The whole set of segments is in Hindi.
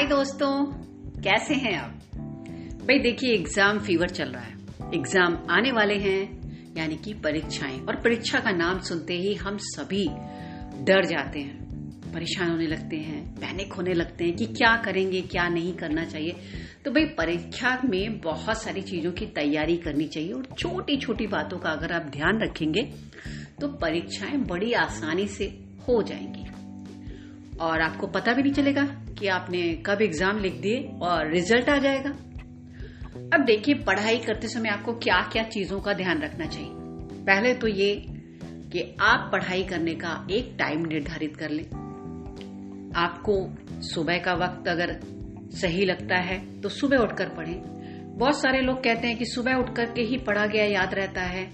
हाय दोस्तों। कैसे हैं आप? भाई, देखिए एग्ज़ाम फीवर चल रहा है। एग्ज़ाम आने वाले हैं, यानी कि परीक्षाएँ। और परीक्षा का नाम सुनते ही हम सभी डर जाते हैं। परेशान होने लगते हैं, पैनिक होने लगते हैं कि क्या करेंगे, क्या नहीं करना चाहिए। तो भाई, परीक्षा में बहुत सारी चीज़ों की तैयारी करनी चाहिए। और छोटी छोटी बातों का अगर आप ध्यान रखेंगे तो परीक्षाएँ बड़ी आसानी से हो जाएँगी। और आपको पता भी नहीं चलेगा कि आपने कब एग्ज़ाम लिख दिए और रिज़ल्ट आ जाएगा। अब देखिए, पढ़ाई करते समय आपको क्या क्या चीज़ों का ध्यान रखना चाहिए। पहले तो ये कि आप पढ़ाई करने का एक टाइम निर्धारित कर लें। आपको सुबह का वक्त अगर सही लगता है तो सुबह उठकर पढ़ें। बहुत सारे लोग कहते हैं कि सुबह उठ करके ही पढ़ा गया याद रहता है।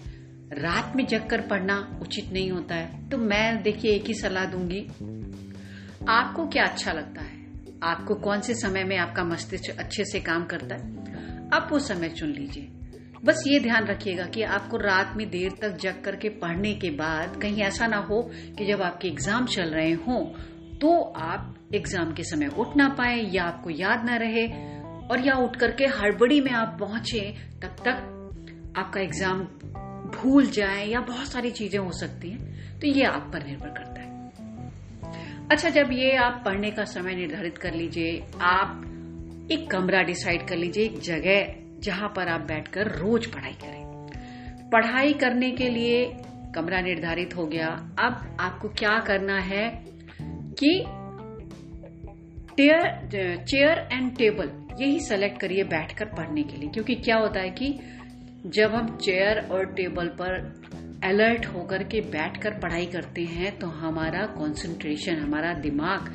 रात में जग कर पढ़ना उचित नहीं होता है। तो मैं देखिए, एक ही सलाह दूँगी। आपको क्या अच्छा लगता है? आपको कौन से समय में आपका मस्तिष्क अच्छे से काम करता है? आप वो समय चुन लीजिए। बस ये ध्यान रखिएगा कि आपको रात में देर तक जग करके पढ़ने के बाद कहीं ऐसा ना हो कि जब आपके एग्ज़ाम चल रहे हो तो आप एग्ज़ाम के समय उठ ना पाए या आपको याद ना रहे और या उठ करके हड़बड़ी में आप पहुँचे, तब तक आपका एग्ज़ाम भूल जाए या बहुत सारी चीज़ें हो सकती हैं। तो ये आप पर निर्भर करता है। अच्छा जब ये आप पढ़ने का समय निर्धारित कर लीजिए, आप एक कमरा डिसाइड कर लीजिए, एक जगह जहाँ पर आप बैठकर रोज पढ़ाई करें। पढ़ाई करने के लिए कमरा निर्धारित हो गया। अब आपको क्या करना है कि चेयर एंड टेबल, यही सेलेक्ट करिए बैठकर पढ़ने के लिए। क्योंकि क्या होता है कि जब हम चेयर और टेबल पर अलर्ट होकर के बैठकर पढ़ाई करते हैं तो हमारा कंसंट्रेशन हमारा दिमाग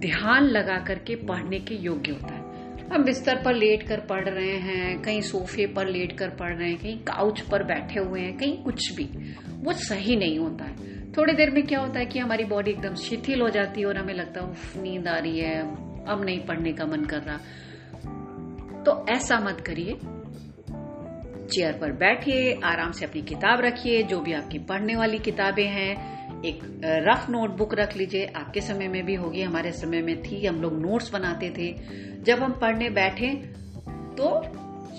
ध्यान लगा करके पढ़ने के योग्य होता है। हम बिस्तर पर लेट कर पढ़ रहे हैं, कहीं सोफे पर लेट कर पढ़ रहे हैं, कहीं काउच पर बैठे हुए हैं, कहीं कुछ भी, वो सही नहीं होता है। थोड़ी देर में क्या होता है कि हमारी बॉडी एकदम शिथिल हो जाती है और हमें लगता है नींद आ रही है, अब नहीं पढ़ने का मन कर रहा। तो ऐसा मत करिए। चेयर पर बैठिए, आराम से अपनी किताब रखिए, जो भी आपकी पढ़ने वाली किताबें हैं, एक रफ नोटबुक रख लीजिए। आपके समय में भी होगी, हमारे समय में थी, हम लोग नोट्स बनाते थे। जब हम पढ़ने बैठे तो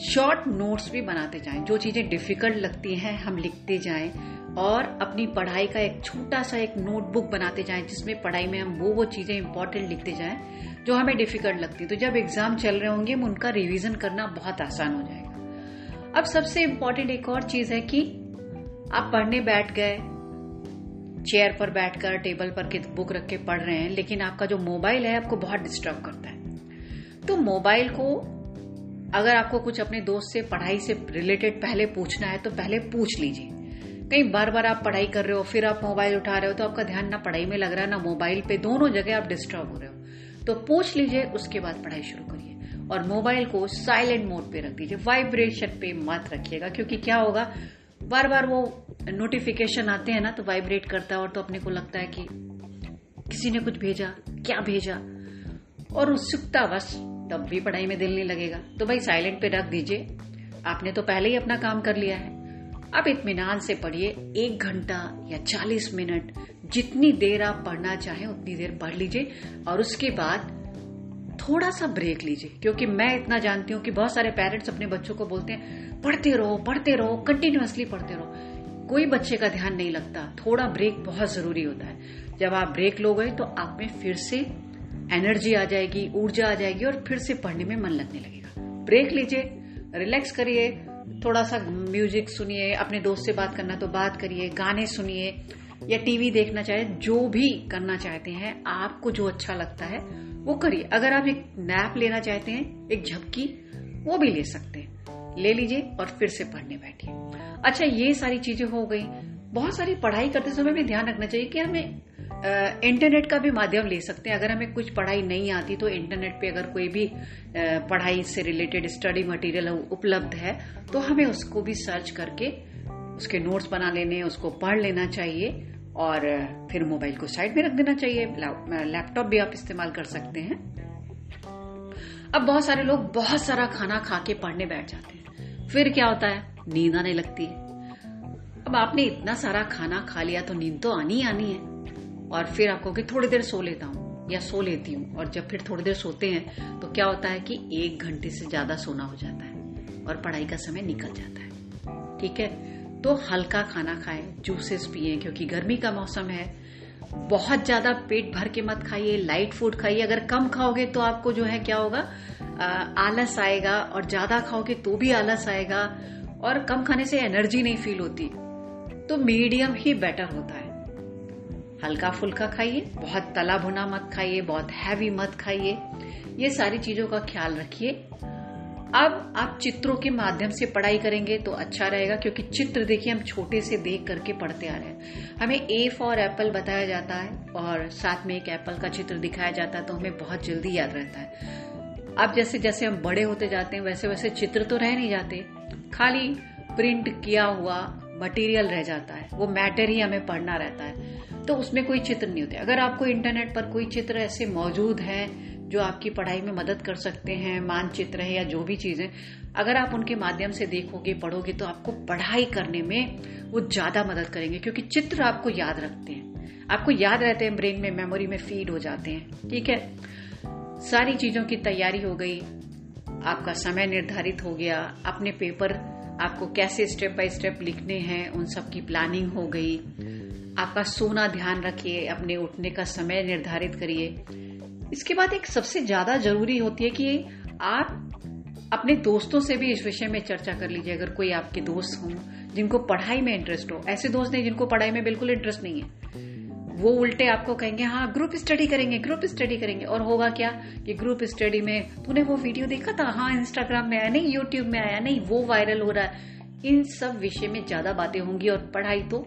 शॉर्ट नोट्स भी बनाते जाएँ। जो चीज़ें डिफ़िकल्ट लगती हैं, हम लिखते जाएँ और अपनी पढ़ाई का एक छोटा सा एक नोटबुक बनाते जाएँ, जिसमें पढ़ाई में हम वो वो चीज़ें इंपॉर्टेंट लिखते जाएँ, जो हमें डिफ़िकल्ट लगती है। तो जब एग्ज़ाम चल रहे होंगे उनका रिवीजन करना बहुत आसान हो जाएगा। अब सबसे इम्पोर्टेंट एक और चीज़ है कि आप पढ़ने बैठ गए चेयर पर बैठकर टेबल पर बुक रख के पढ़ रहे हैं, लेकिन आपका जो मोबाइल है, आपको बहुत डिस्टर्ब करता है। तो मोबाइल को अगर आपको कुछ अपने दोस्त से, पढ़ाई से रिलेटेड पहले पूछना है तो पहले पूछ लीजिए। कहीं बार बार आप पढ़ाई कर रहे हो, फिर आप मोबाइल उठा रहे हो तो आपका ध्यान ना पढ़ाई में लग रहा है ना मोबाइल पे, दोनों जगह आप डिस्टर्ब हो रहे हो। तो पूछ लीजिए, उसके बाद पढ़ाई शुरू करिए। और मोबाइल को साइलेंट मोड पे रख दीजिए। वाइब्रेशन पे मत रखिएगा, क्योंकि क्या होगा बार बार वो नोटिफिकेशन आते हैं ना तो वाइब्रेट करता है और तो अपने को लगता है कि किसी ने कुछ भेजा, क्या भेजा? और उत्सुकता बस, तब भी पढ़ाई में दिल नहीं लगेगा। तो भाई साइलेंट पे रख दीजिए। आपने तो पहले ही अपना काम कर लिया है। अब इतमान से पढ़िए, एक घंटा या चालीस मिनट, जितनी देर आप पढ़ना चाहें, उतनी देर पढ़ लीजिए। और उसके बाद थोड़ा सा ब्रेक लीजिए, क्योंकि मैं इतना जानती हूँ कि बहुत सारे पेरेंट्स अपने बच्चों को बोलते हैं, पढ़ते रहो पढ़ते रहो कंटिन्यूसली पढ़ते रहो। कोई बच्चे का ध्यान नहीं लगता। थोड़ा ब्रेक बहुत ज़रूरी होता है। जब आप ब्रेक लो गए तो आप में फिर से एनर्जी आ जाएगी, ऊर्जा आ जाएगी और फिर से पढ़ने में मन लगने लगेगा। ब्रेक लीजिए रिलैक्स करिए थोड़ा सा म्यूज़िक सुनिए, अपने दोस्त से बात करना तो बात करिए, गाने सुनिए, या टीवी देखना चाहे, जो भी करना चाहते हैं, आपको जो अच्छा लगता है वो करिए। अगर आप एक नैप लेना चाहते हैं, एक झपकी, वो भी ले सकते हैं। ले लीजिए और फिर से पढ़ने बैठिए। अच्छा ये सारी चीज़ें हो गई। बहुत सारी पढ़ाई करते समय भी ध्यान रखना चाहिए कि हमें इंटरनेट का भी माध्यम ले सकते हैं। अगर हमें कुछ पढ़ाई नहीं आती तो इंटरनेट पे अगर कोई भी पढ़ाई से रिलेटेड स्टडी मटेरियल उपलब्ध है तो हमें उसको भी सर्च करके, उसके नोट्स बना लेने, उसको पढ़ लेना चाहिए। और फिर मोबाइल को साइड में रख देना चाहिए। लैपटॉप भी आप इस्तेमाल कर सकते हैं। अब बहुत सारे लोग बहुत सारा खाना खा के पढ़ने बैठ जाते हैं। फिर क्या होता है? नींद आने लगती है। अब आपने इतना सारा खाना खा लिया तो नींद तो आनी आनी है। और फिर आपको कि थोड़ी देर सो लेता हूँ या सो लेती हूँ। और जब फिर थोड़ी देर सोते हैं तो क्या होता है कि एक घंटे से ज़्यादा सोना हो जाता है और पढ़ाई का समय निकल जाता है। ठीक है? तो हल्का खाना खाएँ जूसेस पिए, क्योंकि गर्मी का मौसम है। बहुत ज़्यादा पेट भर के मत खाइए लाइट फ़ूड खाइए। अगर कम खाओगे तो आपको जो है क्या होगा? आलस आएगा और ज़्यादा खाओगे तो भी आलस आएगा और कम खाने से एनर्जी नहीं फील होती। तो मीडियम ही बेटर होता है। हल्का फुल्का खाइए, बहुत तला भुना मत खाइए, बहुत हैवी मत खाइए। ये सारी चीज़ों का ख्याल रखिए। अब आप चित्रों के माध्यम से पढ़ाई करेंगे तो अच्छा रहेगा, क्योंकि चित्र देखिए, हम छोटे से देख करके पढ़ते आ रहे हैं। हमें ए फॉर एप्पल बताया जाता है, और साथ में एक एप्पल का चित्र दिखाया जाता है तो हमें बहुत जल्दी याद रहता है। अब जैसे जैसे हम बड़े होते जाते हैं, वैसे वैसे चित्र तो रह नहीं जाते। खाली प्रिंट किया हुआ मटेरियल रह जाता है। वो मैटर ही हमें पढ़ना रहता है। तो उसमें कोई चित्र नहीं होते। अगर आपको इंटरनेट पर कोई चित्र ऐसे मौजूद है जो आपकी पढ़ाई में मदद कर सकते हैं, मानचित्र है या जो भी चीज़ें, अगर आप उनके माध्यम से देखोगे, पढ़ोगे तो आपको पढ़ाई करने में वो ज़्यादा मदद करेंगे, क्योंकि चित्र आपको याद रखते हैं। आपको याद रहते हैं, ब्रेन में, मेमोरी में फ़ीड हो जाते हैं, ठीक है? सारी चीज़ों की तैयारी हो गई, आपका समय निर्धारित हो गया, अपने पेपर आपको कैसे स्टेप बाय स्टेप लिखने हैं, उन सब की प्लानिंग हो गई। आपका सोना ध्यान रखिए, अपने उठने का समय निर्धारित करिए। इसके बाद एक सबसे ज़्यादा ज़रूरी होती है कि आप अपने दोस्तों से भी इस विषय में चर्चा कर लीजिए। अगर कोई आपके दोस्त हों, जिनको पढ़ाई में इंटरेस्ट हो, ऐसे दोस्त नहीं जिनको पढ़ाई में बिल्कुल इंटरेस्ट नहीं है। वो उल्टे आपको कहेंगे हाँ ग्रुप स्टडी करेंगे ग्रुप स्टडी करेंगे। और होगा क्या कि ग्रुप स्टडी में, तूने वो वीडियो देखा था? हाँ इंस्टाग्राम में आया, नहीं यूट्यूब में आया, नहीं, वो वायरल हो रहा है। इन सब विषय में ज़्यादा बातें होंगी और पढ़ाई तो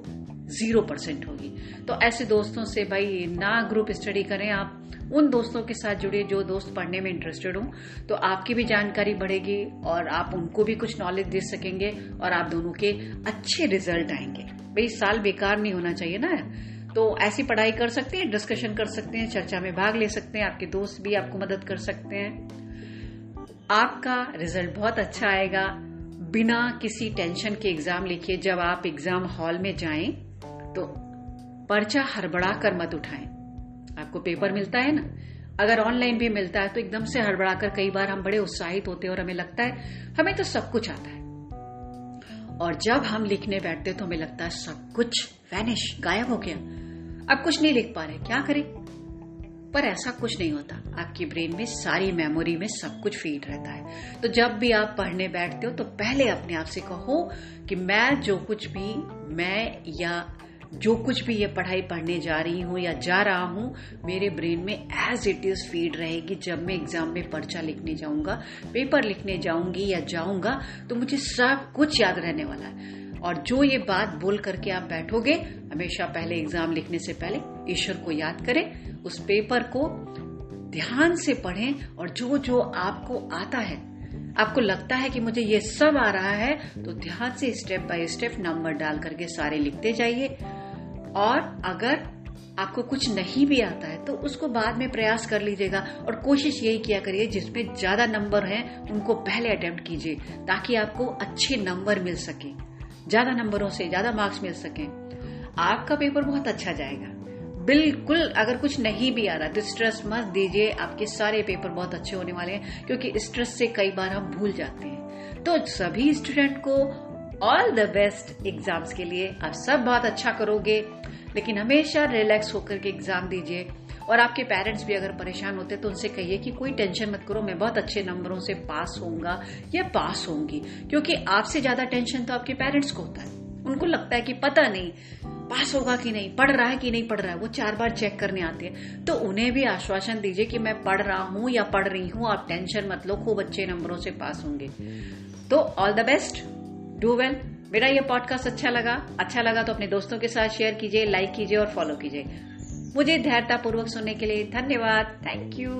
ज़ीरो परसेंट होगी। तो ऐसे दोस्तों से भाई ना ग्रुप स्टडी करें, आप उन दोस्तों के साथ जुड़े जो दोस्त पढ़ने में इंटरेस्टेड हो। तो आपकी भी जानकारी बढ़ेगी और आप उनको भी कुछ नॉलेज दे सकेंगे और आप दोनों के अच्छे रिज़ल्ट आएँगे। भाई साल बेकार नहीं होना चाहिए ना? तो ऐसी पढ़ाई कर सकते हैं डिस्कशन कर सकते हैं, चर्चा में भाग ले सकते हैं, आपके दोस्त भी आपको मदद कर सकते हैं। आपका रिज़ल्ट बहुत अच्छा आएगा। बिना किसी टेंशन के एग्ज़ाम लिखिए। जब आप एग्ज़ाम हॉल में जाएँ तो पर्चा हड़बड़ा कर मत उठाएँ। आपको पेपर मिलता है ना? अगर ऑनलाइन भी मिलता है तो एकदम से हड़बड़ा कर कई बार हम बड़े उत्साहित होते हैं और हमें लगता है, हमें तो सब कुछ आता है। और जब हम लिखने बैठते तो हमें लगता है सब कुछ वैनिश गायब हो गया। अब कुछ नहीं लिख पा रहे, क्या करें? पर ऐसा कुछ नहीं होता। आपकी ब्रेन में सारी मेमोरी में सब कुछ फ़ीड रहता है। तो जब भी आप पढ़ने बैठते हो तो पहले अपने आप से कहो कि मैं जो कुछ भी, मैं या जो कुछ भी ये पढ़ाई पढ़ने जा रही हूँ या जा रहा हूँ, मेरे ब्रेन में एज इट इज़ फ़ीड रहेगी। जब मैं एग्ज़ाम में पर्चा लिखने जाऊँगा पेपर लिखने जाऊँगी या जाऊँगा तो मुझे सब कुछ याद रहने वाला है। और जो ये बात बोल करके आप बैठोगे, हमेशा पहले एग्ज़ाम लिखने से पहले ईश्वर को याद करें, उस पेपर को ध्यान से पढ़ें और जो जो आपको आता है, आपको लगता है कि मुझे ये सब आ रहा है तो ध्यान से स्टेप बाय स्टेप नंबर डाल करके सारे लिखते जाइए। और अगर आपको कुछ नहीं भी आता है तो उसको बाद में प्रयास कर लीजिएगा और कोशिश यही किया करिए, जिसमें ज़्यादा नंबर हैं, उनको पहले अटेम्प्ट कीजिए, ताकि आपको अच्छे नंबर मिल सके। ज़्यादा नंबरों से ज़्यादा मार्क्स मिल सके। आपका पेपर बहुत अच्छा जाएगा। बिल्कुल, अगर कुछ नहीं भी आ रहा तो स्ट्रेस मत दीजिए, आपके सारे पेपर बहुत अच्छे होने वाले हैं, क्योंकि स्ट्रेस से कई बार हम भूल जाते हैं। तो सभी स्टूडेंट को ऑल द बेस्ट एग्ज़ाम्स के लिए आप सब बहुत अच्छा करोगे। लेकिन हमेशा रिलैक्स होकर के एग्ज़ाम दीजिए। और आपके पेरेंट्स भी अगर परेशान होते तो उनसे कहिए कि कोई टेंशन मत करो, मैं बहुत अच्छे नंबरों से पास होऊँगा या पास होंगी क्योंकि आपसे ज़्यादा टेंशन तो आपके पेरेंट्स को होता है। उनको लगता है कि पता नहीं पास होगा कि नहीं, पढ़ रहा है कि नहीं पढ़ रहा है, वो चार बार चेक करने आते हैं। तो उन्हें भी आश्वासन दीजिए कि मैं पढ़ रहा हूँ या पढ़ रही हूँ, आप टेंशन मत लो, खूब अच्छे नंबरों से पास होंगे। तो all the best do well मेरा यह पॉडकास्ट अच्छा लगा अच्छा लगा तो अपने दोस्तों के साथ शेयर कीजिए लाइक कीजिए और फॉलो कीजिए। मुझे धैर्यतापूर्वक सुनने के लिए धन्यवाद। Thank you